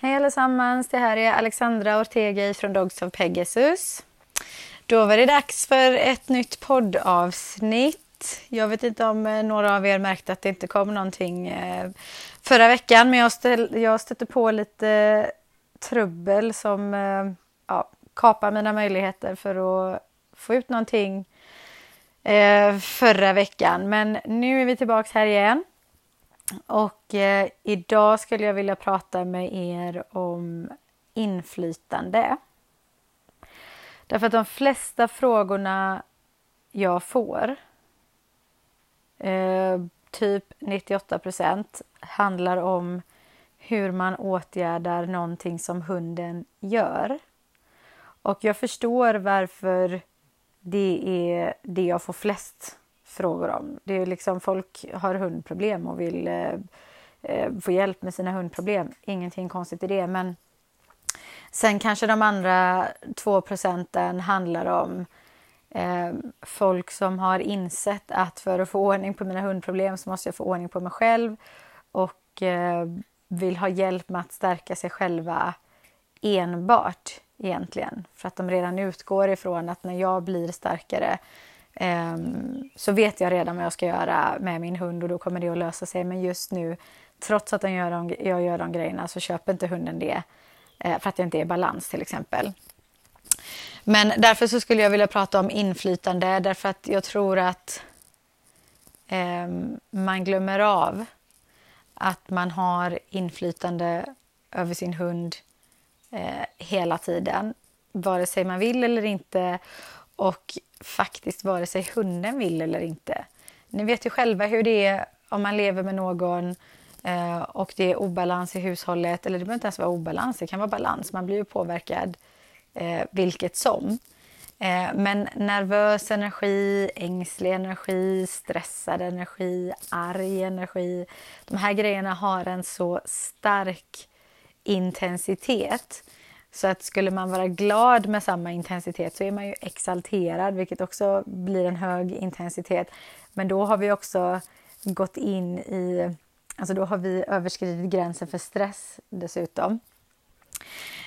Hej allesammans, det här är Alexandra Ortega från Dogs of Pegasus. Då var det dags för ett nytt poddavsnitt. Jag vet inte om eh, några av er märkte att det inte kom någonting eh, förra veckan, men jag, ställ, jag stötte på lite trubbel som eh, ja, kapar mina möjligheter för att få ut någonting förra veckan. Men nu är vi tillbaka här igen. Och eh, idag skulle jag vilja prata med er om inflytande. Därför att de flesta frågorna jag får, eh, typ 98 procent, handlar om hur man åtgärdar någonting som hunden gör. Och jag förstår varför det är det jag får flest frågor om. Det är liksom folk har hundproblem och vill eh, eh, få hjälp med sina hundproblem. Ingenting konstigt i det, men sen kanske de andra två procenten handlar om eh, folk som har insett att för att få ordning på mina hundproblem så måste jag få ordning på mig själv och eh, vill ha hjälp med att stärka sig själva enbart egentligen. För att de redan utgår ifrån att när jag blir starkare Ehm, så vet jag redan vad jag ska göra med min hund och då kommer det att lösa sig. Men just nu, trots att jag gör de, jag gör de grejerna, så köper inte hunden det eh, för att jag inte är i balans till exempel. Men därför så skulle jag vilja prata om inflytande därför att jag tror att eh, man glömmer av att man har inflytande över sin hund eh, hela tiden, vare sig man vill eller inte. Och faktiskt vare sig hunden vill eller inte. Ni vet ju själva hur det är om man lever med någon eh, och det är obalans i hushållet. Eller det behöver inte ens vara obalans, det kan vara balans. Man blir ju påverkad eh, vilket som. Eh, men nervös energi, ängslig energi, stressad energi, arg energi. De här grejerna har en så stark intensitet så att skulle man vara glad med samma intensitet så är man ju exalterad, vilket också blir en hög intensitet. Men då har vi också gått in i, alltså då har vi överskridit gränsen för stress dessutom.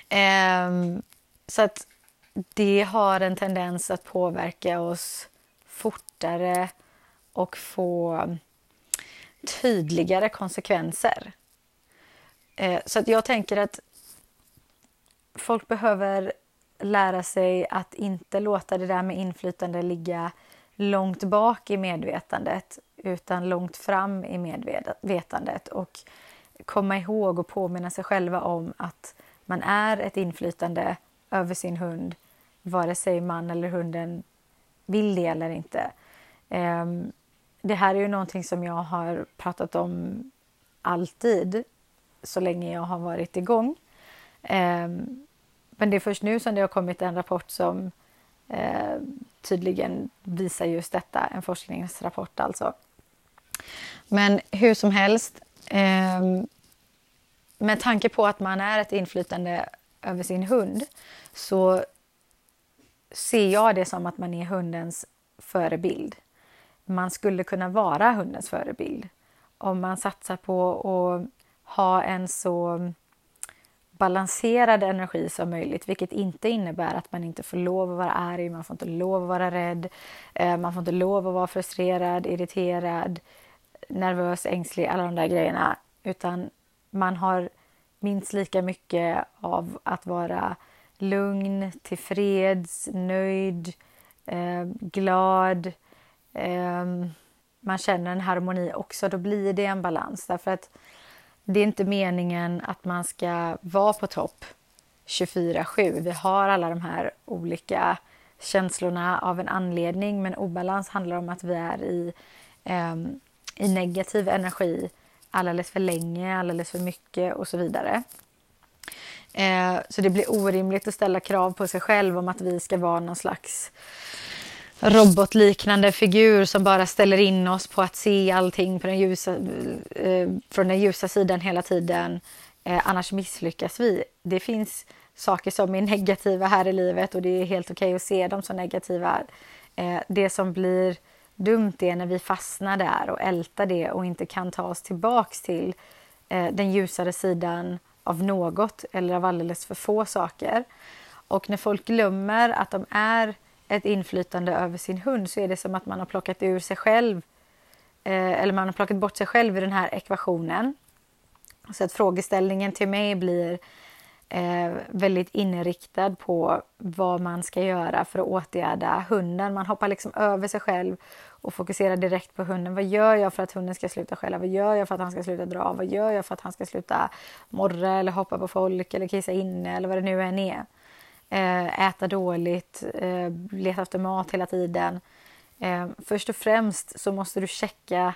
Ehm, så att det har en tendens att påverka oss fortare och få tydligare konsekvenser. Eh, så att jag tänker att folk behöver lära sig att inte låta det där med inflytande ligga långt bak i medvetandet utan långt fram i medvetandet och komma ihåg och påminna sig själva om att man är ett inflytande över sin hund vare sig man eller hunden vill det eller inte. Ehm, det här är ju någonting som jag har pratat om alltid så länge jag har varit igång. Ehm, men det är först nu som det har kommit en rapport som eh, tydligen visar just detta, en forskningsrapport alltså. Men hur som helst, eh, med tanke på att man är ett inflytande över sin hund så ser jag det som att man är hundens förebild. Man skulle kunna vara hundens förebild om man satsar på att ha en så balanserad energi som möjligt, vilket inte innebär att man inte får lov att vara arg, man får inte lov att vara rädd, eh, man får inte lov att vara frustrerad, irriterad, nervös, ängslig, alla de där grejerna, utan man har minst lika mycket av att vara lugn, tillfreds, nöjd, eh, glad. Eh, man känner en harmoni också, då blir det en balans. Därför att det är inte meningen att man ska vara på topp 24-7. Vi har alla de här olika känslorna av en anledning men obalans handlar om att vi är i, eh, i negativ energi alldeles för länge, alldeles för mycket och så vidare. Eh, så det blir orimligt att ställa krav på sig själv om att vi ska vara någon slags robotliknande figur som bara ställer in oss på att se allting på den ljusa, eh, från den ljusa sidan hela tiden. Eh, annars misslyckas vi. Det finns saker som är negativa här i livet och det är helt okej okay att se dem som negativa. Eh, det som blir dumt är när vi fastnar där och ältar det och inte kan ta oss tillbaks till eh, den ljusare sidan av något eller av alldeles för få saker. Och när folk glömmer att de är ett inflytande över sin hund så är det som att man har plockat ur sig själv eh, eller man har plockat bort sig själv i den här ekvationen. Så att frågeställningen till mig blir eh, väldigt inriktad på vad man ska göra för att åtgärda hunden. Man hoppar liksom över sig själv och fokuserar direkt på hunden. Vad gör jag för att hunden ska sluta skälla? Vad gör jag för att han ska sluta dra? Vad gör jag för att han ska sluta morra eller hoppa på folk eller kissa inne eller vad det nu än är? Eh, äta dåligt, eh, leta efter mat hela tiden. Eh, först och främst så måste du checka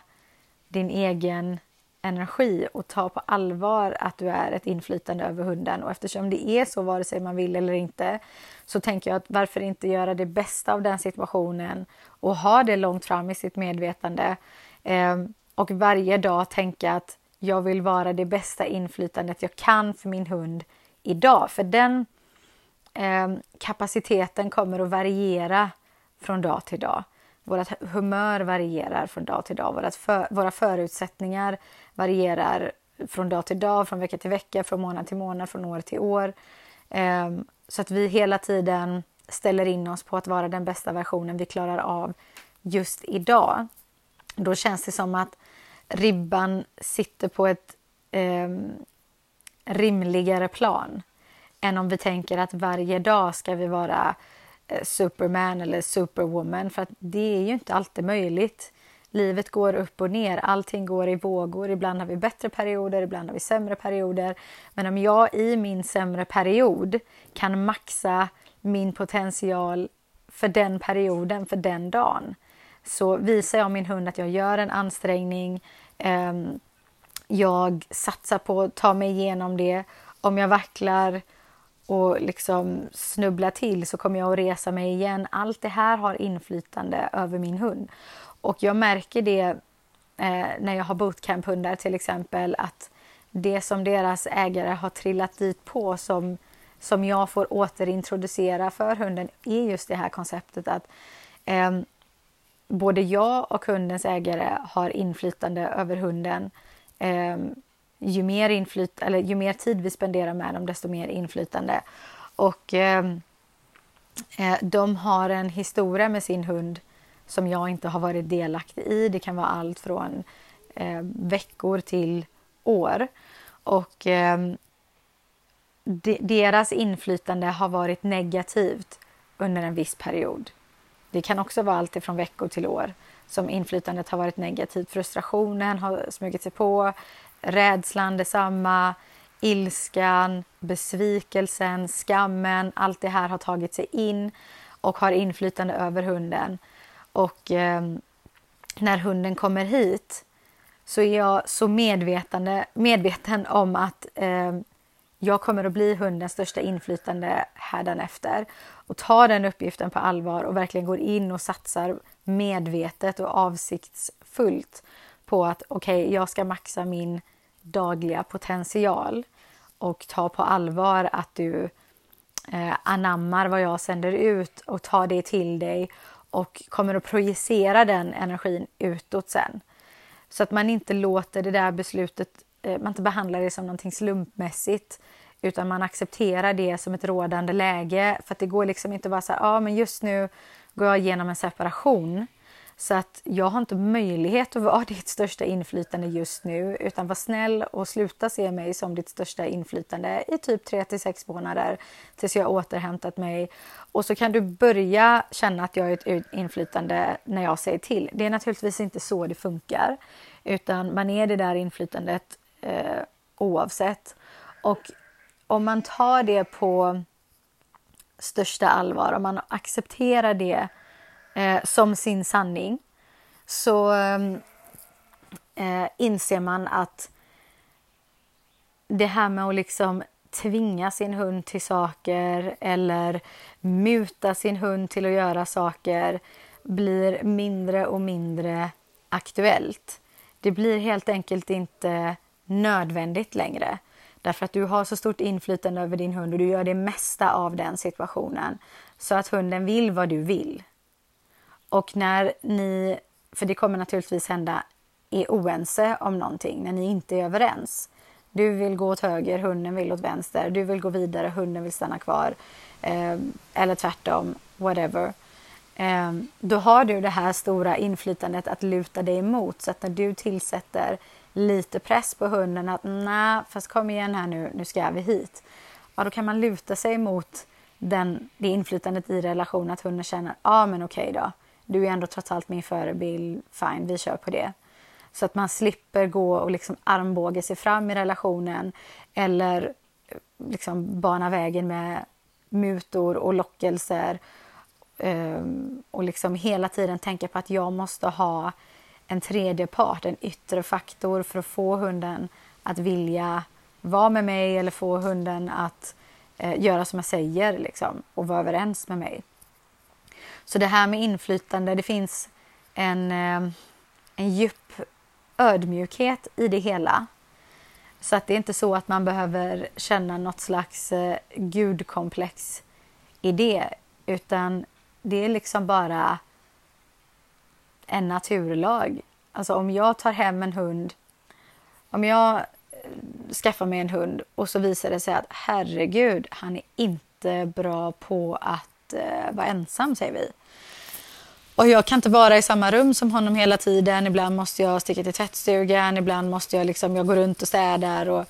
din egen energi och ta på allvar att du är ett inflytande över hunden. Och eftersom det är så, vare sig man vill eller inte, så tänker jag att varför inte göra det bästa av den situationen och ha det långt fram i sitt medvetande. Ehm, och varje dag tänka att jag vill vara det bästa inflytandet jag kan för min hund idag. För den eh, kapaciteten kommer att variera från dag till dag. Vårt humör varierar från dag till dag. Våra, för, våra förutsättningar varierar från dag till dag, från vecka till vecka, från månad till månad, från år till år. Eh, så att vi hela tiden ställer in oss på att vara den bästa versionen vi klarar av just idag. Då känns det som att ribban sitter på ett eh, rimligare plan än om vi tänker att varje dag ska vi vara eh, Superman eller Superwoman för att det är ju inte alltid möjligt. Livet går upp och ner, allting går i vågor. Ibland har vi bättre perioder, ibland har vi sämre perioder. Men om jag i min sämre period kan maxa min potential för den perioden, för den dagen, så visar jag min hund att jag gör en ansträngning. Ehm, jag satsar på att ta mig igenom det. Om jag vacklar och liksom snubblar till så kommer jag att resa mig igen. Allt det här har inflytande över min hund. Och jag märker det eh, när jag har bootcamp-hundar till exempel att det som deras ägare har trillat dit på som, som jag får återintroducera för hunden är just det här konceptet att eh, både jag och hundens ägare har inflytande över hunden. Eh, ju, mer inflyt eller ju mer tid vi spenderar med dem, desto mer inflytande. Och ehm, eh, de har en historia med sin hund som jag inte har varit delaktig i. Det kan vara allt från eh, veckor till år. Och eh, de, deras inflytande har varit negativt under en viss period. Det kan också vara allt från veckor till år som inflytandet har varit negativt. Frustrationen har smugit sig på, rädslan detsamma, ilskan, besvikelsen, skammen. Allt det här har tagit sig in och har inflytande över hunden. Och eh, när hunden kommer hit så är jag så medvetande, medveten om att eh, jag kommer att bli hundens största inflytande hädanefter och tar den uppgiften på allvar och verkligen går in och satsar medvetet och avsiktsfullt på att okej, okay, jag ska maxa min dagliga potential och ta på allvar att du eh, anammar vad jag sänder ut och tar det till dig och kommer att projicera den energin utåt sen. Så att man inte låter det där beslutet, eh, man inte behandlar det som någonting slumpmässigt utan man accepterar det som ett rådande läge. För att det går liksom inte att vara så här, ja men just nu går jag igenom en separation så att jag har inte möjlighet att vara ditt största inflytande just nu utan var snäll och sluta se mig som ditt största inflytande i typ 3 till 6 månader tills jag återhämtat mig. Och så kan du börja känna att jag är ett inflytande när jag säger till. Det är naturligtvis inte så det funkar utan man är det där inflytandet eh, oavsett. Och om man tar det på största allvar, om man accepterar det eh, som sin sanning så eh, eh, inser man att det här med att liksom tvinga sin hund till saker eller muta sin hund till att göra saker blir mindre och mindre aktuellt. Det blir helt enkelt inte nödvändigt längre. Därför att du har så stort inflytande över din hund och du gör det mesta av den situationen. Så att hunden vill vad du vill. Och när ni, för det kommer naturligtvis hända, är oense om någonting, när ni inte är överens, Du vill gå åt höger, hunden vill åt vänster. Du vill gå vidare, hunden vill stanna kvar. Eh, eller tvärtom, whatever. Eh, då har du det här stora inflytandet att luta dig emot. Så att när du tillsätter lite press på hunden att nej, fast kom igen här nu, nu ska vi hit. Ja, då kan man luta sig mot den, det inflytandet i relationen att hunden känner, ja ah, men okej okay då, du är ändå trots allt min förebild, fine, vi kör på det. Så att man slipper gå och liksom armbåga sig fram i relationen eller liksom bana vägen med mutor och lockelser ehm, och liksom hela tiden tänka på att jag måste ha en tredje part, en yttre faktor för att få hunden att vilja vara med mig eller få hunden att eh, göra som jag säger liksom, och vara överens med mig. Så det här med inflytande, det finns en, eh, en djup ödmjukhet i det hela. Så att det är inte så att man behöver känna något slags eh, gudkomplex i det, utan det är liksom bara en naturlag. Alltså om jag tar hem en hund, om jag eh, skaffar mig en hund och så visar det sig att herregud, han är inte bra på att eh, vara ensam, säger vi. Och jag kan inte vara i samma rum som honom hela tiden. Ibland måste jag sticka till tvättstugan, ibland måste jag, liksom, jag gå runt och städar. Och,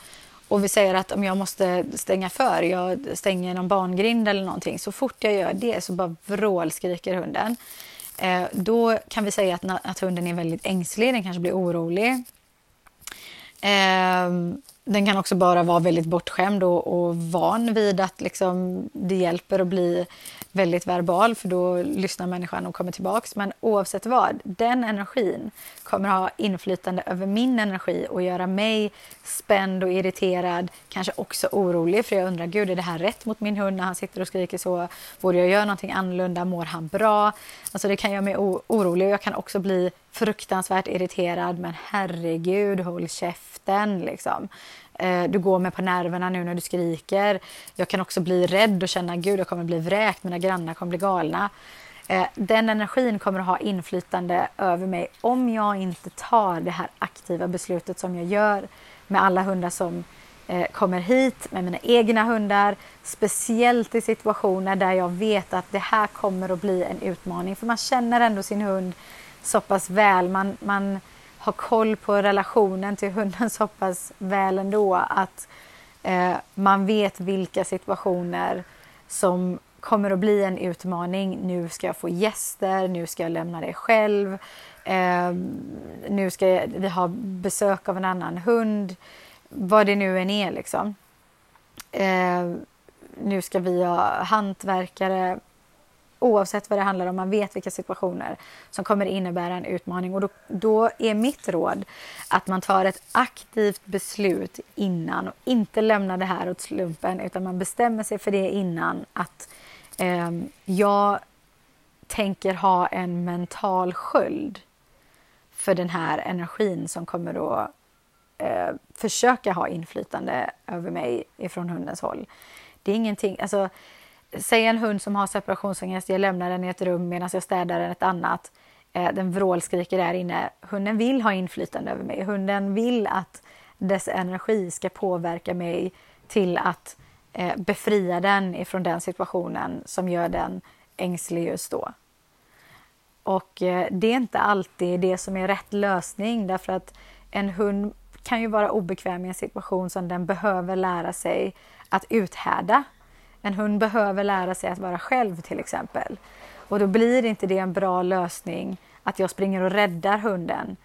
och vi säger att om jag måste stänga för, jag stänger någon barngrind eller någonting. Så fort jag gör det så bara vrålskriker hunden. Eh, då kan vi säga att, att hunden är väldigt ängslig, den kanske blir orolig. Eh, den kan också bara vara väldigt bortskämd och, och van vid att liksom, det hjälper att bli väldigt verbal för då lyssnar människan och kommer tillbaks. Men oavsett vad, den energin kommer ha inflytande över min energi och göra mig spänd och irriterad, kanske också orolig för jag undrar, gud är det här rätt mot min hund när han sitter och skriker så? Borde jag göra någonting annorlunda? Mår han bra? Alltså det kan göra mig orolig och jag kan också bli fruktansvärt irriterad, men herregud, håll käften liksom. Eh, du går mig på nerverna nu när du skriker. Jag kan också bli rädd och känna gud jag kommer bli vräkt, mina grannar kommer bli galna. Eh, den energin kommer att ha inflytande över mig om jag inte tar det här aktiva beslutet som jag gör med alla hundar som eh, kommer hit, med mina egna hundar. Speciellt i situationer där jag vet att det här kommer att bli en utmaning. För man känner ändå sin hund så pass väl. Man, man har koll på relationen till hunden så pass väl ändå att eh, man vet vilka situationer som kommer att bli en utmaning. Nu ska jag få gäster, nu ska jag lämna dig själv. Eh, nu ska jag, vi ha besök av en annan hund. Vad det nu än är liksom. Eh, nu ska vi ha hantverkare oavsett vad det handlar om. Man vet vilka situationer som kommer innebära en utmaning. Och då, då, är mitt råd att man tar ett aktivt beslut innan och inte lämnar det här åt slumpen utan man bestämmer sig för det innan att eh, jag tänker ha en mental sköld för den här energin som kommer att eh, försöka ha inflytande över mig ifrån hundens håll. Det är ingenting, alltså Säg en hund som har separationsångest, jag lämnar den i ett rum medan jag städar den ett annat. Eh, den vrålskriker där inne. Hunden vill ha inflytande över mig. Hunden vill att dess energi ska påverka mig till att eh, befria den ifrån den situationen som gör den ängslig just då. Och eh, det är inte alltid det som är rätt lösning därför att en hund kan ju vara obekväm i en situation som den behöver lära sig att uthärda. En hund behöver lära sig att vara själv till exempel. Och då blir inte det en bra lösning att jag springer och räddar hunden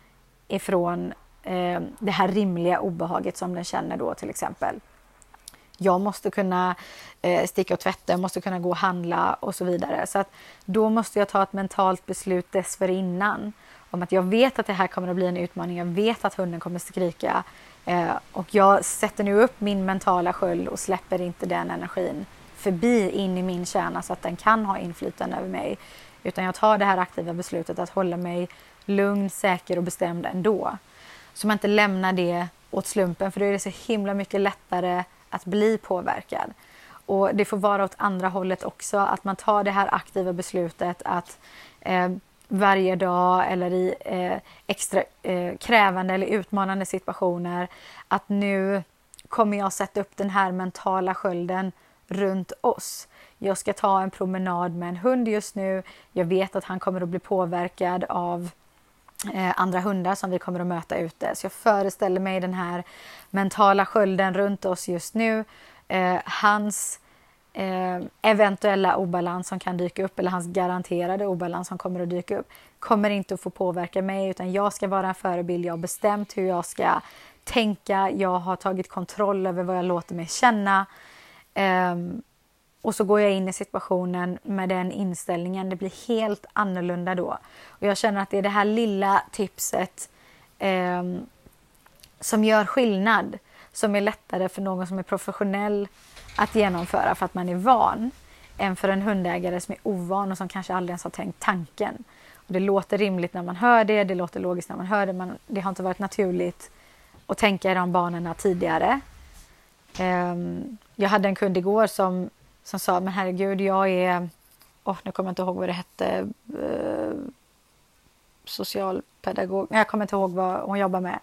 ifrån eh, det här rimliga obehaget som den känner då till exempel. Jag måste kunna eh, sticka och tvätta, jag måste kunna gå och handla och så vidare. Så att då måste jag ta ett mentalt beslut dessförinnan om att jag vet att det här kommer att bli en utmaning. Jag vet att hunden kommer skrika eh, och jag sätter nu upp min mentala sköld och släpper inte den energin förbi in i min kärna så att den kan ha inflytande över mig. Utan jag tar det här aktiva beslutet att hålla mig lugn, säker och bestämd ändå. Så man inte lämnar det åt slumpen för då är det så himla mycket lättare att bli påverkad. Och det får vara åt andra hållet också, att man tar det här aktiva beslutet att eh, varje dag eller i eh, extra eh, krävande eller utmanande situationer att nu kommer jag sätta upp den här mentala skölden runt oss. Jag ska ta en promenad med en hund just nu. Jag vet att han kommer att bli påverkad av eh, andra hundar som vi kommer att möta ute. Så jag föreställer mig den här mentala skölden runt oss just nu. Eh, hans eh, eventuella obalans som kan dyka upp eller hans garanterade obalans som kommer att dyka upp kommer inte att få påverka mig utan jag ska vara en förebild. Jag har bestämt hur jag ska tänka. Jag har tagit kontroll över vad jag låter mig känna. Um, och så går jag in i situationen med den inställningen. Det blir helt annorlunda då. Och jag känner att det är det här lilla tipset um, som gör skillnad. Som är lättare för någon som är professionell att genomföra för att man är van än för en hundägare som är ovan och som kanske aldrig ens har tänkt tanken. Och det låter rimligt när man hör det, det låter logiskt när man hör det, men det har inte varit naturligt att tänka i de banorna tidigare. Ehm, jag hade en kund igår som, som sa, men herregud, jag är, oh, nu kommer jag inte ihåg vad det hette, Eh, socialpedagog, jag kommer inte ihåg vad hon jobbar med.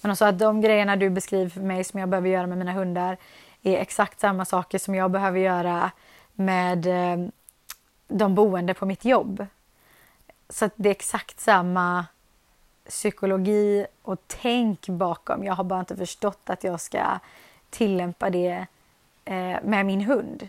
Men hon sa att de grejerna du beskriver för mig som jag behöver göra med mina hundar är exakt samma saker som jag behöver göra med eh, de boende på mitt jobb. Så det är exakt samma psykologi och tänk bakom. Jag har bara inte förstått att jag ska tillämpa det eh, med min hund.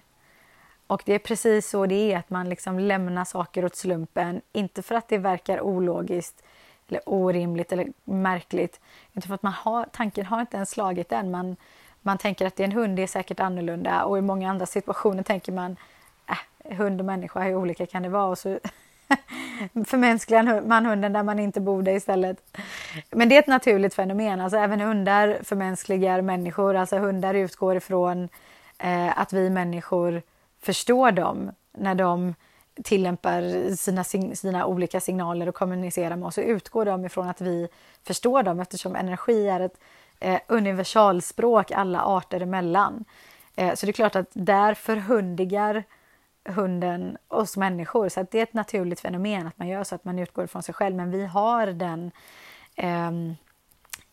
Och det är precis så det är, att man liksom lämnar saker åt slumpen. Inte för att det verkar ologiskt eller orimligt eller märkligt. Utan för att man har, tanken har inte ens slagit än. Man, man tänker att det är en hund, det är säkert annorlunda. Och i många andra situationer tänker man äh, hund och människa, hur olika kan det vara? Och så förmänskligar man hunden där man inte borde istället. Men det är ett naturligt fenomen. Alltså även hundar förmänskligar människor. Alltså hundar utgår ifrån eh, att vi människor förstår dem när de tillämpar sina, sina olika signaler och kommunicerar med oss. Så utgår de ifrån att vi förstår dem eftersom energi är ett eh, universalspråk alla arter emellan. Eh, så det är klart att där förhundigar hunden oss människor. Så det är ett naturligt fenomen att man gör så att man utgår från sig själv. Men vi har den eh,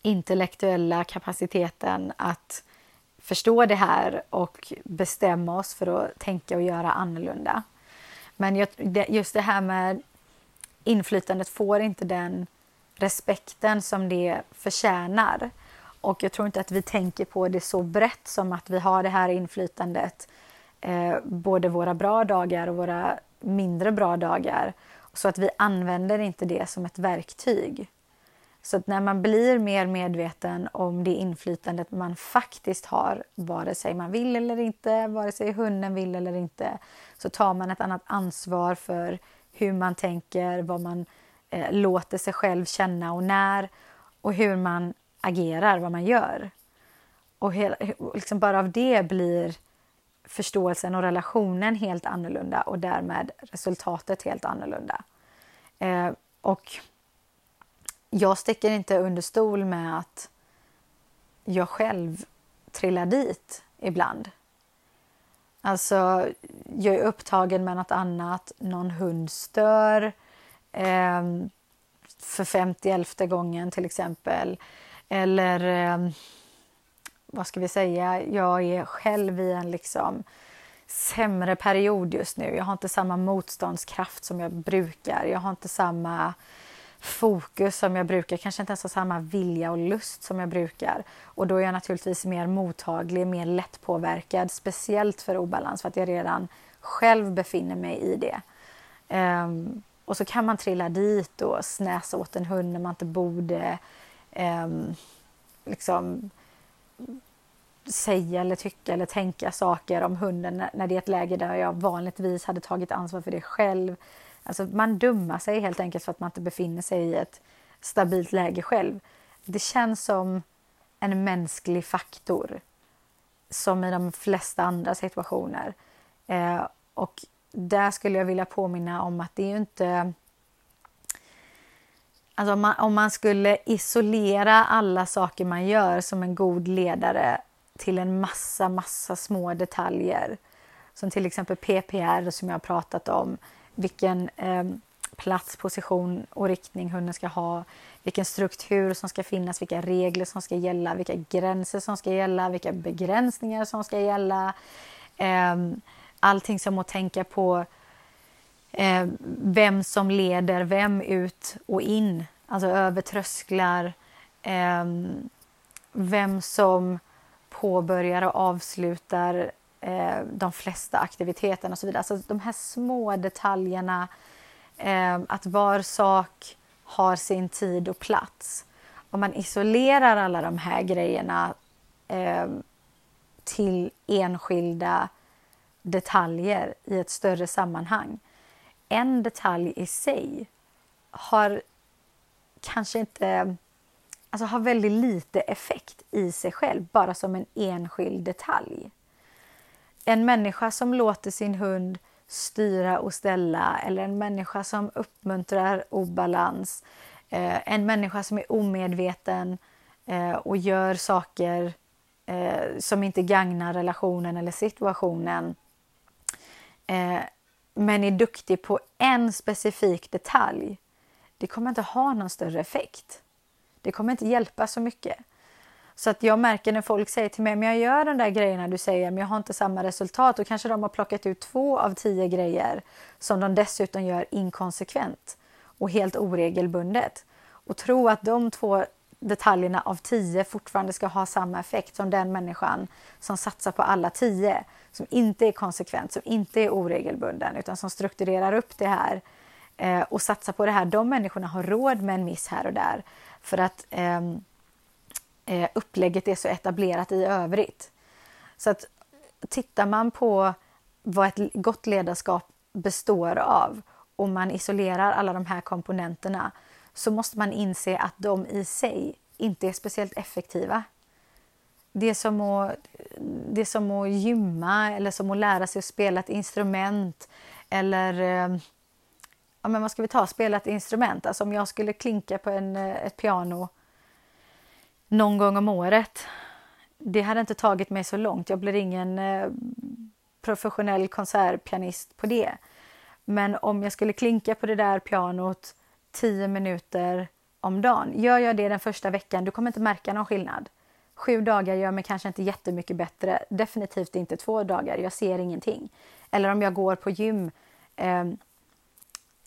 intellektuella kapaciteten att förstå det här och bestämma oss för att tänka och göra annorlunda. Men just det här med inflytandet får inte den respekten som det förtjänar. Och jag tror inte att vi tänker på det så brett som att vi har det här inflytandet eh, både våra bra dagar och våra mindre bra dagar. Så att vi använder inte det som ett verktyg. Så att när man blir mer medveten om det inflytandet man faktiskt har, vare sig man vill eller inte, vare sig hunden vill eller inte, så tar man ett annat ansvar för hur man tänker, vad man eh, låter sig själv känna och när och hur man agerar, vad man gör. Och hela, liksom bara av det blir förståelsen och relationen helt annorlunda och därmed resultatet helt annorlunda. Eh, och jag sticker inte under stol med att jag själv trillar dit ibland. Alltså, jag är upptagen med något annat, någon hund stör eh, för 50 gången till exempel. Eller eh, vad ska vi säga, jag är själv i en liksom sämre period just nu. Jag har inte samma motståndskraft som jag brukar. Jag har inte samma fokus som jag brukar, kanske inte ens har samma vilja och lust som jag brukar. Och då är jag naturligtvis mer mottaglig, mer lättpåverkad, speciellt för obalans för att jag redan själv befinner mig i det. Um, och så kan man trilla dit och snäsa åt en hund när man inte borde. Um, ehm, liksom säga eller tycka eller tänka saker om hunden när det är ett läge där jag vanligtvis hade tagit ansvar för det själv. Alltså man dummar sig helt enkelt för att man inte befinner sig i ett stabilt läge själv. Det känns som en mänsklig faktor som i de flesta andra situationer. Eh, och där skulle jag vilja påminna om att det är ju inte Alltså om man, om man skulle isolera alla saker man gör som en god ledare till en massa, massa små detaljer. Som till exempel PPR som jag har pratat om. Vilken eh, plats, position och riktning hunden ska ha, vilken struktur som ska finnas, vilka regler som ska gälla, vilka gränser som ska gälla, vilka begränsningar som ska gälla. Eh, allting som att tänka på eh, vem som leder vem ut och in, alltså över trösklar. Eh, vem som påbörjar och avslutar eh, de flesta aktiviteterna och så vidare. Alltså de här små detaljerna, eh, att var sak har sin tid och plats. Om man isolerar alla de här grejerna eh, till enskilda detaljer i ett större sammanhang. En detalj i sig har kanske inte alltså har väldigt lite effekt i sig själv, bara som en enskild detalj. En människa som låter sin hund styra och ställa eller en människa som uppmuntrar obalans, eh, en människa som är omedveten eh, och gör saker eh, som inte gagnar relationen eller situationen eh, men är duktig på en specifik detalj, det kommer inte ha någon större effekt. Det kommer inte hjälpa så mycket. Så att jag märker när folk säger till mig, men jag gör de där grejerna du säger, men jag har inte samma resultat. Och kanske de har plockat ut två av tio grejer som de dessutom gör inkonsekvent och helt oregelbundet. Och tro att de två detaljerna av tio fortfarande ska ha samma effekt som den människan som satsar på alla tio, som inte är konsekvent, som inte är oregelbunden, utan som strukturerar upp det här eh, och satsa på det här. De människorna har råd med en miss här och där för att ehm, eh, upplägget är så etablerat i övrigt. Så att tittar man på vad ett gott ledarskap består av och man isolerar alla de här komponenterna så måste man inse att de i sig inte är speciellt effektiva. Det är som att, det är som att gymma eller som att lära sig att spela ett instrument eller ehm, ja, men vad ska vi ta, spela ett instrument. Alltså om jag skulle klinka på en, eh, ett piano någon gång om året. Det hade inte tagit mig så långt. Jag blir ingen eh, professionell konsertpianist på det. Men om jag skulle klinka på det där pianot tio minuter om dagen. Gör jag det den första veckan, du kommer inte märka någon skillnad. Sju dagar gör mig kanske inte jättemycket bättre. Definitivt inte två dagar. Jag ser ingenting. Eller om jag går på gym eh,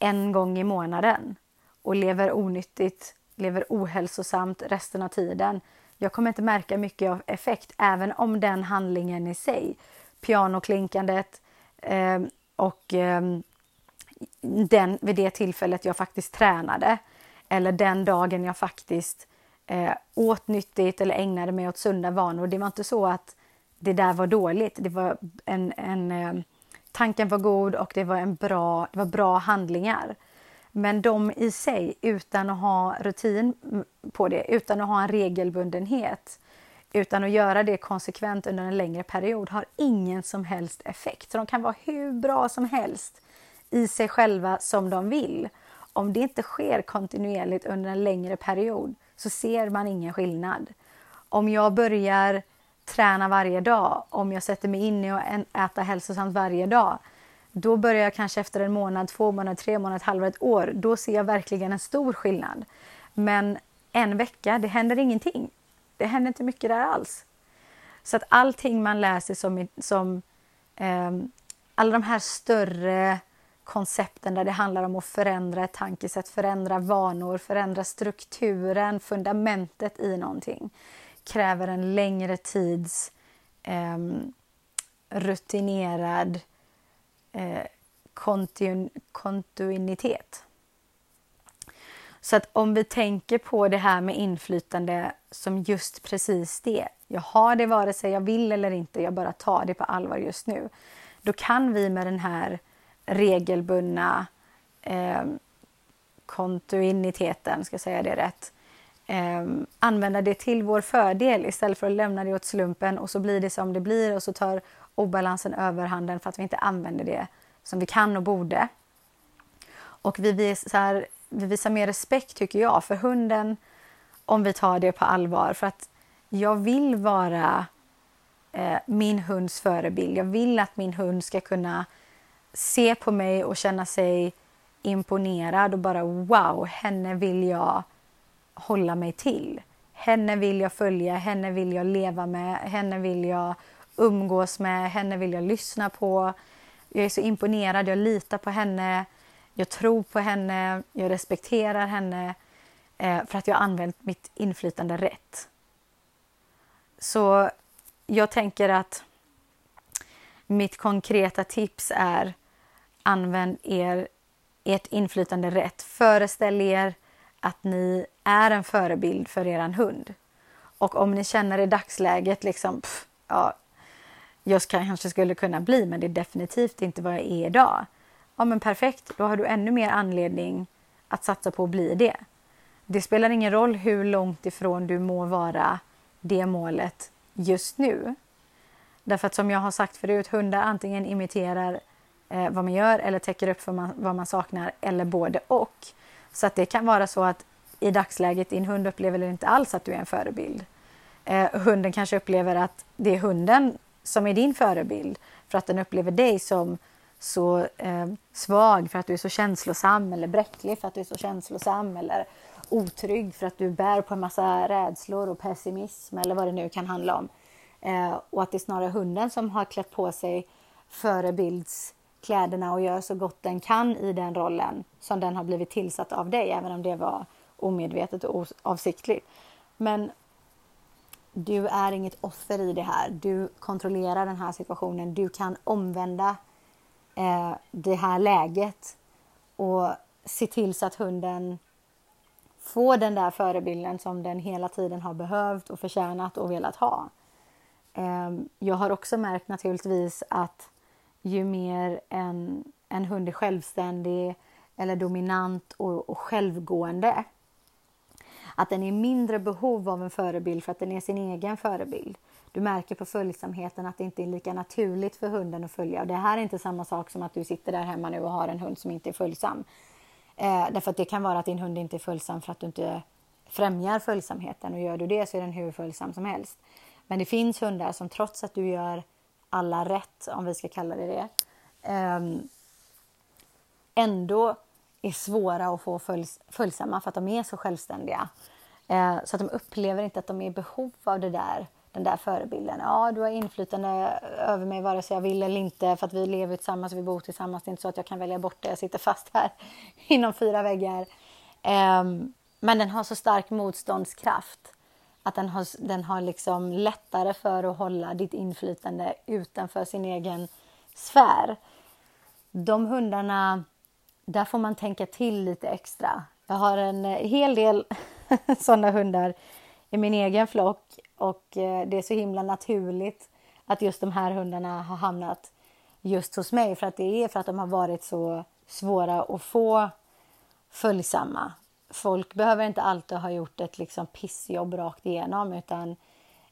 en gång i månaden och lever onyttigt, lever ohälsosamt resten av tiden. Jag kommer inte märka mycket av effekt, även om den handlingen i sig, pianoklinkandet eh, och eh, den, vid det tillfället jag faktiskt tränade eller den dagen jag faktiskt eh, åt nyttigt eller ägnade mig åt sunda vanor. Det var inte så att det där var dåligt. Det var en, en eh, tanken var god och det var, en bra, det var bra handlingar. Men de i sig, utan att ha rutin på det, utan att ha en regelbundenhet, utan att göra det konsekvent under en längre period, har ingen som helst effekt. Så de kan vara hur bra som helst i sig själva som de vill. Om det inte sker kontinuerligt under en längre period så ser man ingen skillnad. Om jag börjar träna varje dag, om jag sätter mig in i att äta hälsosamt varje dag, då börjar jag kanske efter en månad, två månader, tre månader, ett halvår, ett år. Då ser jag verkligen en stor skillnad. Men en vecka, det händer ingenting. Det händer inte mycket där alls. Så att allting man läser som, som eh, alla de här större koncepten där det handlar om att förändra ett tankesätt, förändra vanor, förändra strukturen, fundamentet i någonting kräver en längre tids eh, rutinerad eh, kontinuitet. Så att om vi tänker på det här med inflytande som just precis det. Jag har det vare sig jag vill eller inte, jag bara tar det på allvar just nu. Då kan vi med den här regelbundna eh, kontinuiteten, ska jag säga det rätt, eh, använda det till vår fördel istället för att lämna det åt slumpen och så blir det som det blir och så tar obalansen överhanden för att vi inte använder det som vi kan och borde. Och vi visar, vi visar mer respekt, tycker jag, för hunden om vi tar det på allvar. För att jag vill vara eh, min hunds förebild. Jag vill att min hund ska kunna se på mig och känna sig imponerad och bara wow, henne vill jag hålla mig till. Henne vill jag följa, henne vill jag leva med, henne vill jag umgås med, henne vill jag lyssna på. Jag är så imponerad, jag litar på henne, jag tror på henne, jag respekterar henne eh, för att jag har använt mitt inflytande rätt. Så jag tänker att mitt konkreta tips är använd er, ert inflytande rätt. Föreställ er att ni är en förebild för er hund. Och om ni känner i dagsläget liksom, pff, ja, jag kanske skulle kunna bli, men det är definitivt inte vad jag är idag. Ja, men perfekt, då har du ännu mer anledning att satsa på att bli det. Det spelar ingen roll hur långt ifrån du må vara det målet just nu. Därför att som jag har sagt förut, hundar antingen imiterar eh, vad man gör eller täcker upp för man, vad man saknar eller både och. Så att det kan vara så att i dagsläget din hund upplever inte alls att du är en förebild. Eh, hunden kanske upplever att det är hunden som är din förebild för att den upplever dig som så eh, svag för att du är så känslosam eller bräcklig för att du är så känslosam eller otrygg för att du bär på en massa rädslor och pessimism eller vad det nu kan handla om. Eh, och att det är snarare hunden som har klätt på sig förebilds kläderna och gör så gott den kan i den rollen som den har blivit tillsatt av dig, även om det var omedvetet och avsiktligt. Men du är inget offer i det här. Du kontrollerar den här situationen. Du kan omvända eh, det här läget och se till så att hunden får den där förebilden som den hela tiden har behövt och förtjänat och velat ha. Eh, jag har också märkt naturligtvis att ju mer en, en hund är självständig eller dominant och, och självgående att den är i mindre behov av en förebild för att den är sin egen förebild. Du märker på följsamheten att det inte är lika naturligt för hunden att följa. Och det här är inte samma sak som att du sitter där hemma nu och har en hund som inte är följsam. Eh, därför att det kan vara att din hund inte är följsam för att du inte främjar följsamheten och gör du det så är den hur följsam som helst. Men det finns hundar som trots att du gör alla rätt, om vi ska kalla det det, ehm, ändå är svåra att få följs följsamma för att de är så självständiga. Ehm, så att de upplever inte att de är i behov av det där, den där förebilden. Ja, du har inflytande över mig vare sig jag vill eller inte för att vi lever tillsammans, vi bor tillsammans. Det är inte så att jag kan välja bort det, jag sitter fast här inom fyra väggar. Ehm, men den har så stark motståndskraft att den har, den har liksom lättare för att hålla ditt inflytande utanför sin egen sfär. De hundarna där får man tänka till lite extra. Jag har en eh, hel del sådana hundar i min egen flock och eh, det är så himla naturligt att just de här hundarna har hamnat just hos mig för att det är för att de har varit så svåra att få följsamma. Folk behöver inte alltid ha gjort ett liksom pissjobb rakt igenom utan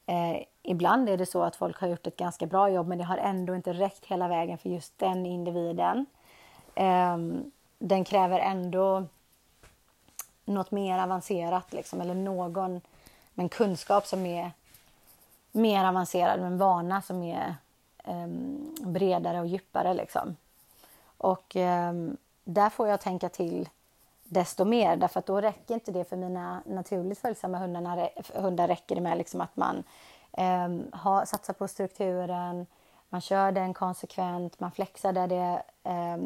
eh, ibland är det så att folk har gjort ett ganska bra jobb men det har ändå inte räckt hela vägen för just den individen. Eh, den kräver ändå något mer avancerat liksom, eller någon med kunskap som är mer avancerad, men en vana som är eh, bredare och djupare. Liksom. Och ehm, där får jag tänka till desto mer, därför att då räcker inte det för mina naturligt följsamma hundarna, hundar räcker det med liksom att man eh, ha, satsar på strukturen, man kör den konsekvent, man flexar där det eh,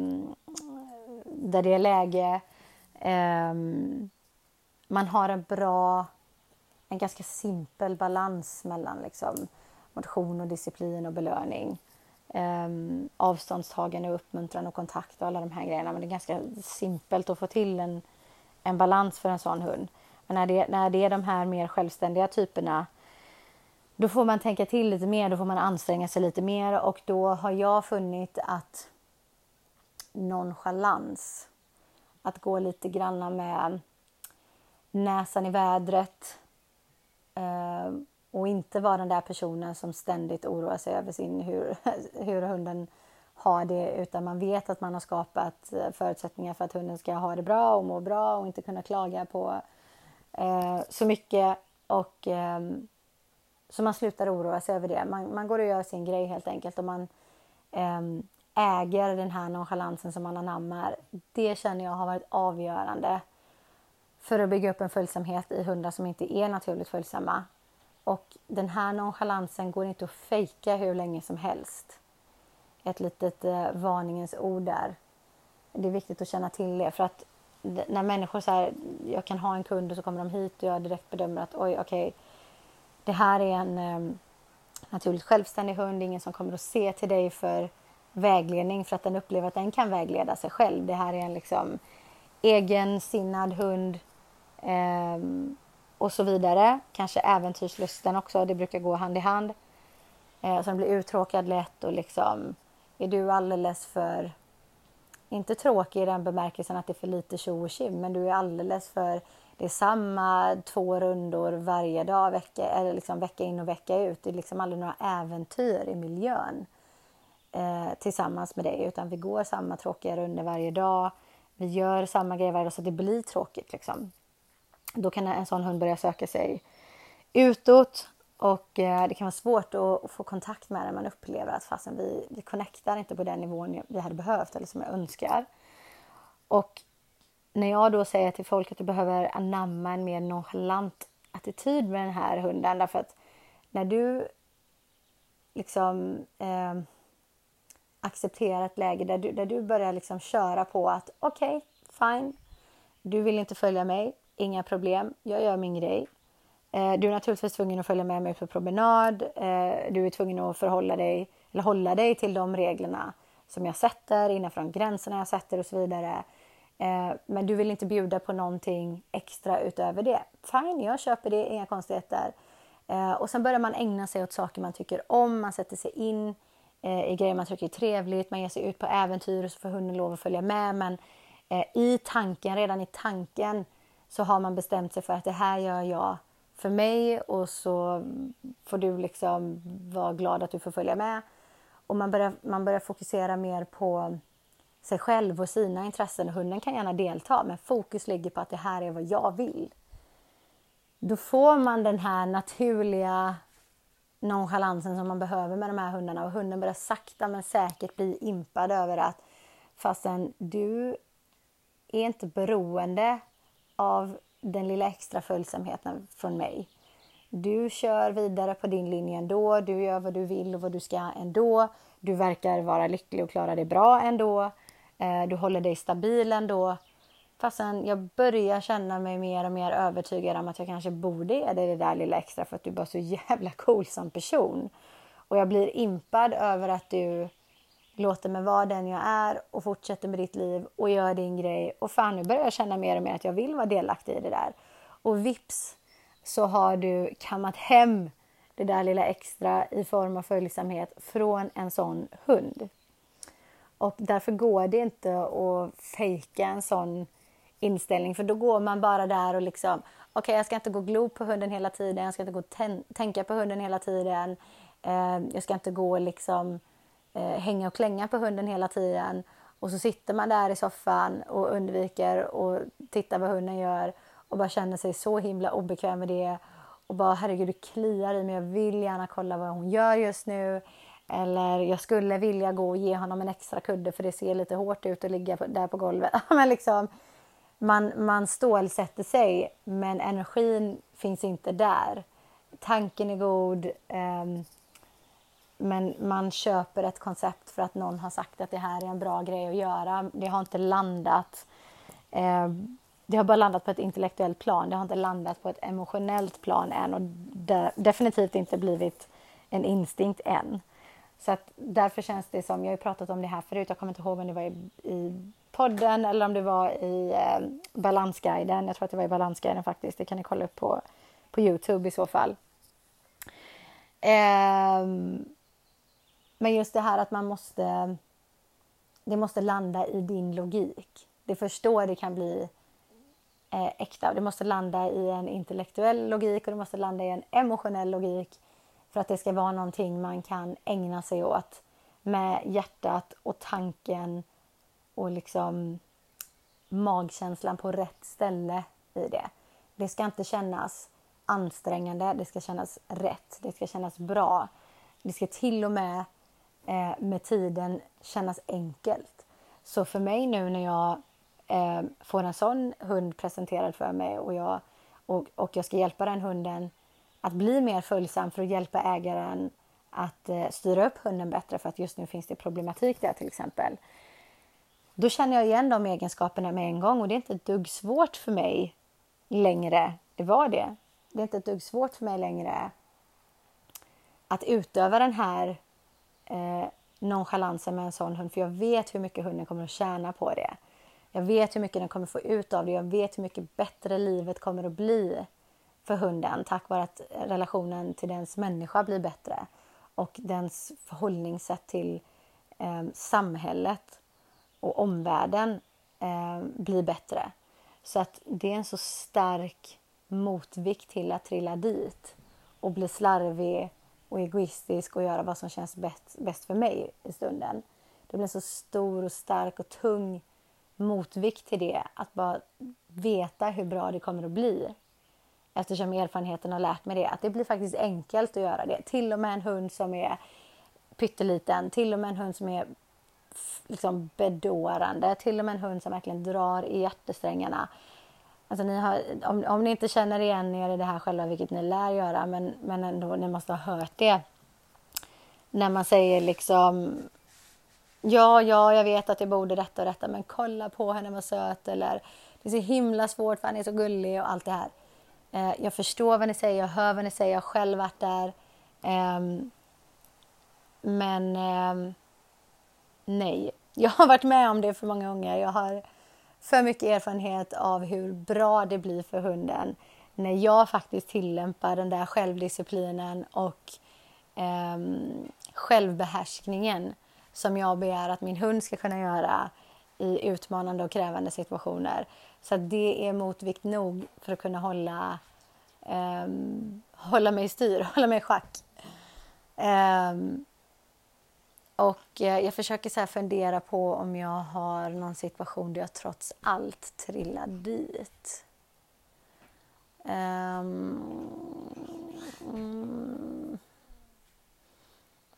där det är läge. Eh, man har en bra, en ganska simpel balans mellan liksom, motion och disciplin och belöning eh, avståndstagande, uppmuntran och kontakt och alla de här grejerna. Men det är ganska simpelt att få till en, en balans för en sån hund. Men när det, när det är de här mer självständiga typerna då får man tänka till lite mer, då får man anstränga sig lite mer och då har jag funnit att nonchalans. Att gå lite granna med näsan i vädret eh, och inte vara den där personen som ständigt oroar sig över sin, hur, hur hunden har det utan man vet att man har skapat förutsättningar för att hunden ska ha det bra och må bra och inte kunna klaga på eh, så mycket. Och, eh, så man slutar oroa sig över det. Man, man går och gör sin grej helt enkelt och man eh, äger den här nonchalansen som man anammar. Det känner jag har varit avgörande för att bygga upp en följsamhet i hundar som inte är naturligt följsamma. Och den här nonchalansen går inte att fejka hur länge som helst. Ett litet eh, varningens ord där. Det är viktigt att känna till det för att när människor så jag kan ha en kund och så kommer de hit och jag direkt bedömer att oj okej, okay, det här är en eh, naturligt självständig hund, ingen som kommer att se till dig för vägledning för att den upplever att den kan vägleda sig själv. Det här är en liksom egensinnad hund eh, och så vidare. Kanske äventyrslusten också, det brukar gå hand i hand. Eh, så den blir uttråkad lätt och liksom är du alldeles för inte tråkig i den bemärkelsen att det är för lite tjo och kim, men du är alldeles för det är samma två rundor varje dag, vecka, eller liksom vecka in och vecka ut. Det är liksom aldrig några äventyr i miljön eh, tillsammans med dig, utan vi går samma tråkiga rundor varje dag. Vi gör samma grejer varje dag så det blir tråkigt. Liksom. Då kan en sån hund börja söka sig utåt och eh, det kan vara svårt att, få kontakt med den. Man upplever att fastän vi, vi connectar inte på den nivån vi hade behövt eller som jag önskar. Och när jag då säger till folk att du behöver anamma en mer nonchalant attityd med den här hunden därför att när du liksom eh, accepterar ett läge där du, där du börjar liksom köra på att okej, okay, fine, du vill inte följa mig, inga problem, jag gör min grej. Eh, du är naturligtvis tvungen att följa med mig på promenad. Eh, du är tvungen att förhålla dig, eller hålla dig till de reglerna som jag sätter, innanför de gränserna jag sätter och så vidare. Eh, men du vill inte bjuda på någonting extra utöver det. Fine, jag köper det, inga konstigheter. Och sen börjar man ägna sig åt saker man tycker om, man sätter sig in i grejer man tycker är trevligt, man ger sig ut på äventyr och så får hunden lov att följa med. Men i tanken, redan i tanken, så har man bestämt sig för att det här gör jag för mig och så får du liksom vara glad att du får följa med. Och man börjar, man börjar fokusera mer på sig själv och sina intressen. Hunden kan gärna delta men fokus ligger på att det här är vad jag vill. Då får man den här naturliga nonchalansen som man behöver med de här hundarna och hunden börjar sakta men säkert bli impad över att fastän du är inte beroende av den lilla extra följsamheten från mig. Du kör vidare på din linje ändå, du gör vad du vill och vad du ska ändå. Du verkar vara lycklig och klara dig bra ändå. Eh, du håller dig stabil ändå. Fastän jag börjar känna mig mer och mer övertygad om att jag kanske borde ge dig det där lilla extra för att du är bara så jävla cool som person. Och jag blir impad över att du låter mig vara den jag är och fortsätter med ditt liv och gör din grej. Och fan, nu börjar jag känna mer och mer att jag vill vara delaktig i det där. Och vips så har du kammat hem det där lilla extra i form av följsamhet från en sån hund. Och därför går det inte att fejka en sån inställning för då går man bara där och liksom okej, okay, jag ska inte gå glo på hunden hela tiden, jag ska inte gå och tänka på hunden hela tiden. Eh, jag ska inte gå liksom eh, hänga och klänga på hunden hela tiden. Och så sitter man där i soffan och undviker och tittar vad hunden gör och bara känner sig så himla obekväm med det. Och bara herregud, det kliar i mig. Jag vill gärna kolla vad hon gör just nu. Eller jag skulle vilja gå och ge honom en extra kudde för det ser lite hårt ut att ligga där på golvet. men liksom, man, man stålsätter sig men energin finns inte där. Tanken är god. Um, men man köper ett koncept för att någon har sagt att det här är en bra grej att göra. Det har inte landat. Eh, det har bara landat på ett intellektuellt plan. Det har inte landat på ett emotionellt plan än och de, definitivt inte blivit en instinkt än. Så att därför känns det som, jag har pratat om det här förut, jag kommer inte ihåg om det var i, i podden eller om det var i eh, Balansguiden. Jag tror att det var i Balansguiden faktiskt. Det kan ni kolla upp på, på Youtube i så fall. Eh, men just det här att man måste... Det måste landa i din logik. Det är först då det kan bli eh, äkta. Det måste landa i en intellektuell logik och det måste landa i en emotionell logik för att det ska vara någonting man kan ägna sig åt med hjärtat och tanken och liksom magkänslan på rätt ställe i det. Det ska inte kännas ansträngande, det ska kännas rätt, det ska kännas bra. Det ska till och med eh, med tiden kännas enkelt. Så för mig nu när jag eh, får en sån hund presenterad för mig och jag, och, och jag ska hjälpa den hunden att bli mer följsam för att hjälpa ägaren att eh, styra upp hunden bättre för att just nu finns det problematik där till exempel. Då känner jag igen de egenskaperna med en gång och det är inte ett dugg svårt för mig längre. Det var det. Det är inte ett dugg svårt för mig längre att utöva den här eh, nonchalansen med en sån hund för jag vet hur mycket hunden kommer att tjäna på det. Jag vet hur mycket den kommer få ut av det. Jag vet hur mycket bättre livet kommer att bli för hunden tack vare att relationen till dens människa blir bättre och dens förhållningssätt till eh, samhället och omvärlden eh, blir bättre. Så att det är en så stark motvikt till att trilla dit och bli slarvig och egoistisk och göra vad som känns bäst, bäst för mig i stunden. Det blir en så stor och stark och tung motvikt till det. Att bara veta hur bra det kommer att bli. Eftersom erfarenheten har lärt mig det. Att det blir faktiskt enkelt att göra det. Till och med en hund som är pytteliten. Till och med en hund som är liksom bedårande. Till och med en hund som verkligen drar i hjärtesträngarna. Alltså ni har, om, om ni inte känner igen er i det här själva, vilket ni lär göra, men, men ändå, ni måste ha hört det. När man säger liksom Ja, ja, jag vet att jag borde detta och detta, men kolla på henne vad söt eller det är så himla svårt för han är så gullig och allt det här. Eh, jag förstår vad ni säger, jag hör vad ni säger, jag har själv varit där. Eh, men eh, nej, jag har varit med om det för många gånger. Jag har för mycket erfarenhet av hur bra det blir för hunden när jag faktiskt tillämpar den där självdisciplinen och eh, självbehärskningen som jag begär att min hund ska kunna göra i utmanande och krävande situationer. Så det är motvikt nog för att kunna hålla, eh, hålla mig i styr, hålla mig i schack. Eh, och eh, jag försöker så fundera på om jag har någon situation där jag trots allt trillar dit. Um, mm,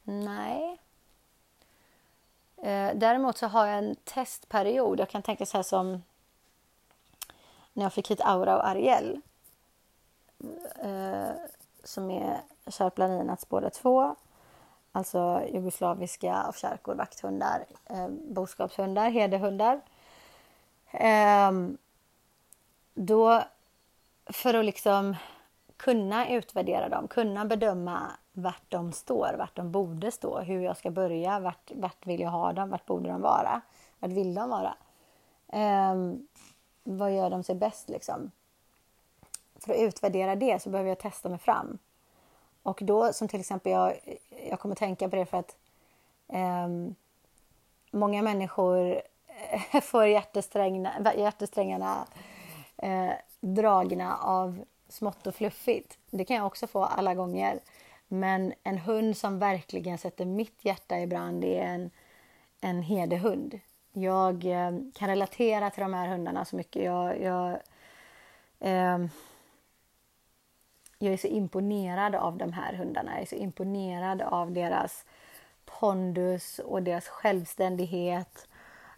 nej. Uh, däremot så har jag en testperiod. Jag kan tänka så här som när jag fick hit Aura och Ariel. Uh, som är Sharplanins båda två alltså jugoslaviska ovtjarkor, vakthundar, eh, boskapshundar, herdehundar. Eh, då, för att liksom kunna utvärdera dem, kunna bedöma vart de står, vart de borde stå, hur jag ska börja, vart, vart vill jag ha dem, vart borde de vara, vart vill de vara? Eh, vad gör de sig bäst liksom? För att utvärdera det så behöver jag testa mig fram. Och då som till exempel jag, jag kommer tänka på det för att eh, många människor eh, får hjärtesträngarna, hjärtesträngarna eh, dragna av smått och fluffigt. Det kan jag också få alla gånger. Men en hund som verkligen sätter mitt hjärta i brand är en, en herdehund. Jag eh, kan relatera till de här hundarna så mycket. Jag, jag eh, jag är så imponerad av de här hundarna. Jag är så imponerad av deras pondus och deras självständighet.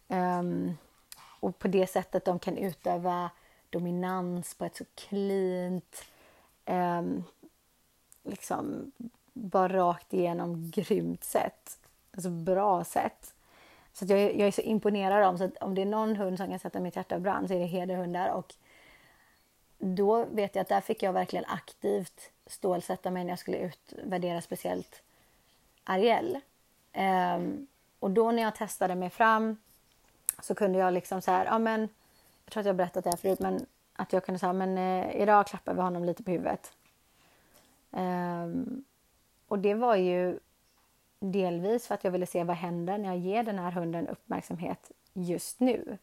Um, och på det sättet de kan utöva dominans på ett så cleant, um, liksom bara rakt igenom grymt sätt. Alltså bra sätt. Så jag, jag, är så imponerad av dem. Så om det är någon hund som kan sätta mitt hjärta i brand så är det hederhundar. Och då vet jag att där fick jag verkligen aktivt stålsätta mig när jag skulle utvärdera speciellt Ariel. Um, och då när jag testade mig fram så kunde jag liksom så här, ja men, jag tror att jag berättat det här förut, men att jag kunde säga, men eh, idag klappar vi honom lite på huvudet. Um, och det var ju delvis för att jag ville se vad händer när jag ger den här hunden uppmärksamhet just nu.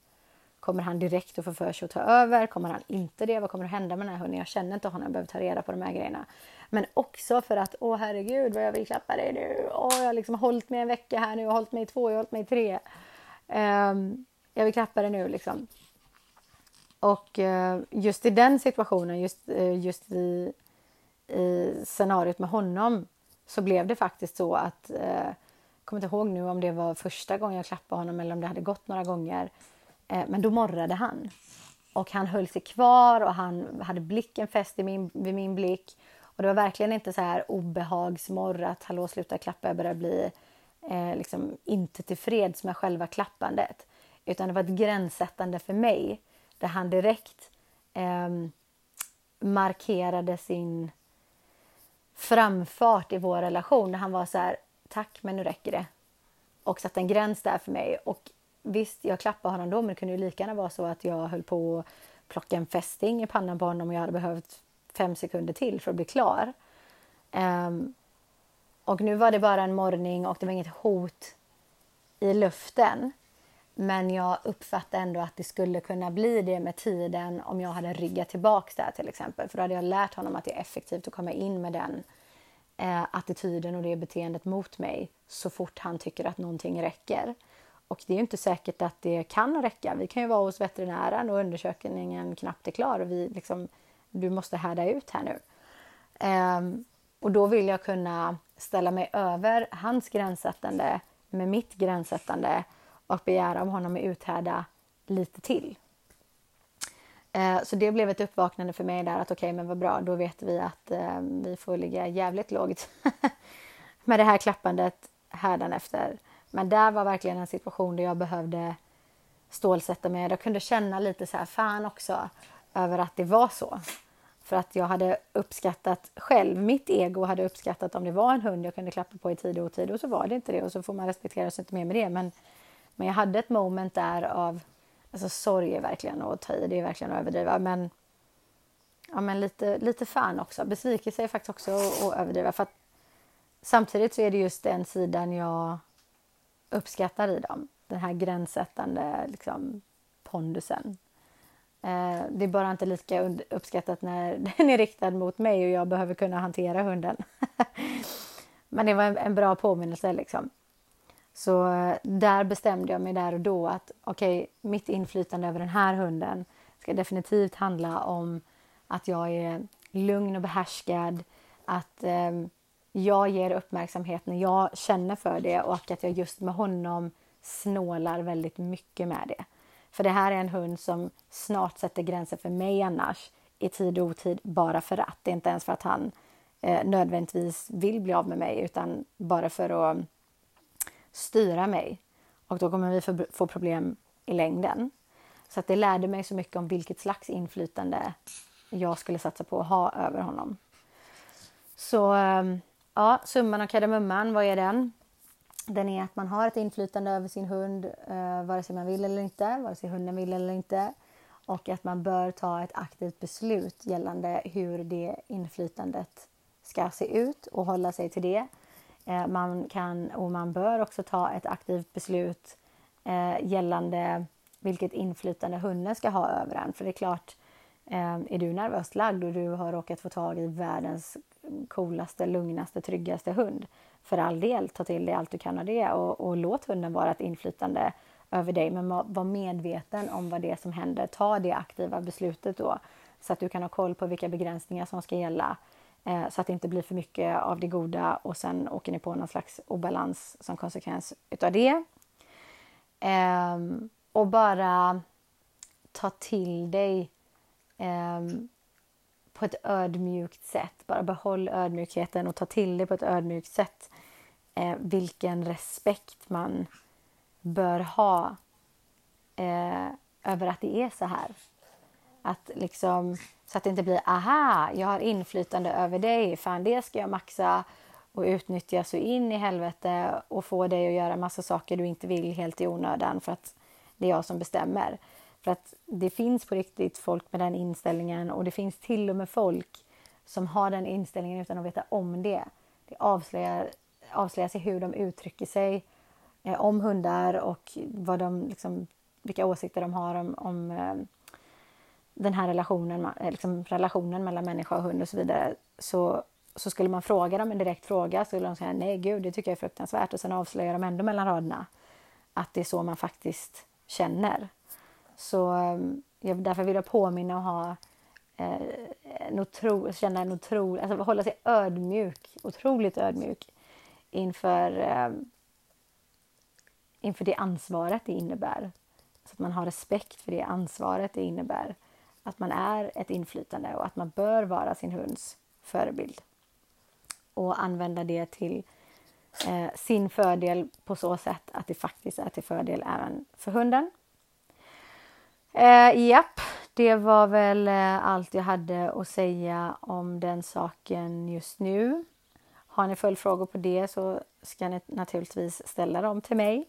Kommer han direkt att få för sig att ta över? Kommer han inte det? Vad kommer att hända med den här hunden? Jag känner inte honom, jag behöver ta reda på de här grejerna. Men också för att, åh herregud vad jag vill klappa dig nu. Åh, jag har liksom hållit mig en vecka här nu, jag har hållit mig i två, jag har hållit mig i tre. Um, jag vill klappa dig nu liksom. Och uh, just i den situationen, just, uh, just i, i scenariot med honom så blev det faktiskt så att uh, jag kommer inte ihåg nu om det var första gången jag klappade honom eller om det hade gått några gånger. Eh, men då morrade han. Och han höll sig kvar och han hade blicken fäst i min, vid min blick. Och det var verkligen inte så här obehagsmorr att hallå sluta klappa, jag börjar bli eh, liksom inte tillfreds med själva klappandet. Utan det var ett gränssättande för mig där han direkt eh, markerade sin framfart i vår relation. Där han var så här, tack men nu räcker det. Och satte en gräns där för mig. Och visst, jag klappade honom då men det kunde ju lika gärna vara så att jag höll på att plocka en fästing i pannan på honom och jag hade behövt fem sekunder till för att bli klar. Um, och nu var det bara en morgning och det var inget hot i luften. Men jag uppfattade ändå att det skulle kunna bli det med tiden om jag hade ryggat tillbaks där till exempel. För då hade jag lärt honom att det är effektivt att komma in med den eh, attityden och det beteendet mot mig så fort han tycker att någonting räcker. Och det är inte säkert att det kan räcka. Vi kan ju vara hos veterinären och undersökningen knappt är klar och vi liksom, du måste härda ut här nu. Um, och då vill jag kunna ställa mig över hans gränssättande med mitt gränssättande och begära av honom att uthärda lite till. Ehm, så det blev ett uppvaknande för mig där att okej, okay, men vad bra, då vet vi att eh, vi får ligga jävligt lågt med det här klappandet efter. Men där var verkligen en situation där jag behövde stålsätta mig. Jag kunde känna lite så här fan också över att det var så. För att jag hade uppskattat själv, mitt ego hade uppskattat om det var en hund jag kunde klappa på i tid och otid och så var det inte det och så får man respektera sig inte mer med det. Men, men jag hade ett moment där av, alltså sorg är verkligen att ta i, det är verkligen att överdriva. Men, ja, men lite, lite fan också. Besvikelse är faktiskt också att överdriva. För att, samtidigt så är det just den sidan jag uppskattar i dem. Den här gränssättande liksom, pondusen. Eh, det är bara inte lika uppskattat när den är riktad mot mig och jag behöver kunna hantera hunden. Men det var en, en bra påminnelse. Liksom. Så eh, där bestämde jag mig där och då att okej, okay, mitt inflytande över den här hunden ska definitivt handla om att jag är lugn och behärskad, att eh, jag ger uppmärksamhet när jag känner för det och att jag just med honom snålar väldigt mycket med det. För det här är en hund som snart sätter gränser för mig annars i tid och otid bara för att. Det är inte ens för att han eh, nödvändigtvis vill bli av med mig utan bara för att styra mig. Och då kommer vi få problem i längden. Så att det lärde mig så mycket om vilket slags inflytande jag skulle satsa på att ha över honom. Så ehm, Ja, summan av kardemumman, vad är den? Den är att man har ett inflytande över sin hund eh, vare sig man vill eller inte, vare sig hunden vill eller inte. Och att man bör ta ett aktivt beslut gällande hur det inflytandet ska se ut och hålla sig till det. Eh, man kan och man bör också ta ett aktivt beslut eh, gällande vilket inflytande hunden ska ha över en. För det är klart, eh, är du nervöst lagd och du har råkat få tag i världens coolaste, lugnaste, tryggaste hund. För all del, ta till dig allt du kan av det och, och låt hunden vara ett inflytande över dig. Men var medveten om vad det är som händer. Ta det aktiva beslutet då så att du kan ha koll på vilka begränsningar som ska gälla eh, så att det inte blir för mycket av det goda och sen åker ni på någon slags obalans som konsekvens utav det. Eh, och bara ta till dig eh, på ett ödmjukt sätt. Bara behåll ödmjukheten och ta till det på ett ödmjukt sätt. Eh, vilken respekt man bör ha eh, över att det är så här. Att liksom, så att det inte blir aha, jag har inflytande över dig, fan det ska jag maxa och utnyttja så in i helvete och få dig att göra massa saker du inte vill helt i onödan för att det är jag som bestämmer. För att det finns på riktigt folk med den inställningen och det finns till och med folk som har den inställningen utan att veta om det. Det avslöjar, avslöjar sig hur de uttrycker sig eh, om hundar och vad de, liksom, vilka åsikter de har om, om eh, den här relationen, eh, liksom, relationen mellan människa och hund och så vidare. Så, så skulle man fråga dem en direkt fråga så skulle de säga nej gud det tycker jag är fruktansvärt och sen avslöjar de ändå mellan raderna att det är så man faktiskt känner. Så ehm, jag, därför vill jag påminna och ha eh, en otro, känna en otrolig, alltså hålla sig ödmjuk, otroligt ödmjuk inför eh, inför det ansvaret det innebär. Så att man har respekt för det ansvaret det innebär. Att man är ett inflytande och att man bör vara sin hunds förebild. Och använda det till eh, sin fördel på så sätt att det faktiskt är till fördel även för hunden. Eh, japp, det var väl eh, allt jag hade att säga om den saken just nu. Har ni följdfrågor på det så ska ni naturligtvis ställa dem till mig.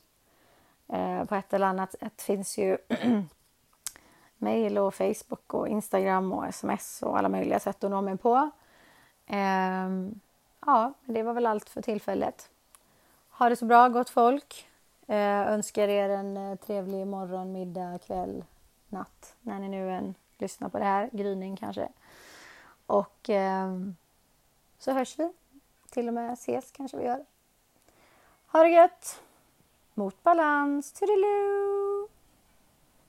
Eh, på ett eller annat sätt finns ju mail och Facebook och Instagram och sms och alla möjliga sätt att nå mig på. Eh, ja, det var väl allt för tillfället. Ha det så bra gott folk. Eh, önskar er en eh, trevlig morgon, middag, kväll, natt när ni nu än lyssnar på det här. Gryning kanske. Och eh, så hörs vi. Till och med ses kanske vi gör. Ha det gött! Mot balans. Toodiloo!